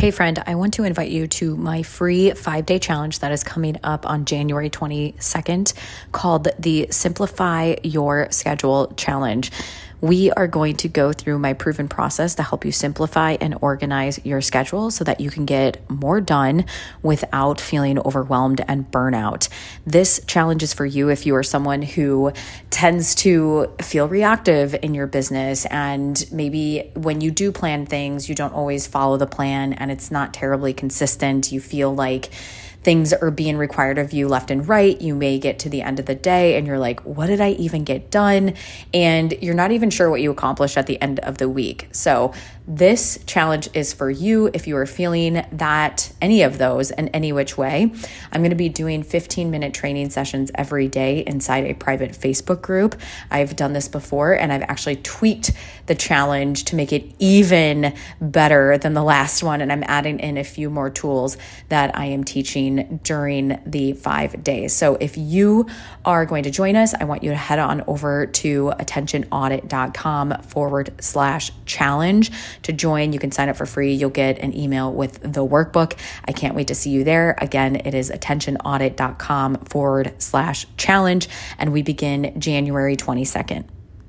Hey, friend, I want to invite you to my free five day challenge that is coming up on January 22nd called the Simplify Your Schedule Challenge we are going to go through my proven process to help you simplify and organize your schedule so that you can get more done without feeling overwhelmed and burnout. This challenge is for you if you are someone who tends to feel reactive in your business and maybe when you do plan things, you don't always follow the plan and it's not terribly consistent. You feel like things are being required of you left and right. You may get to the end of the day and you're like, what did I even get done? And you're not even sure what you accomplished at the end of the week. So, this challenge is for you if you are feeling that any of those in any which way. I'm going to be doing 15 minute training sessions every day inside a private Facebook group. I've done this before and I've actually tweaked the challenge to make it even better than the last one. And I'm adding in a few more tools that I am teaching during the five days. So if you are going to join us, I want you to head on over to attentionaudit.com forward slash challenge to join. You can sign up for free. You'll get an email with the workbook. I can't wait to see you there. Again, it is attentionaudit.com forward slash challenge, and we begin January 22nd.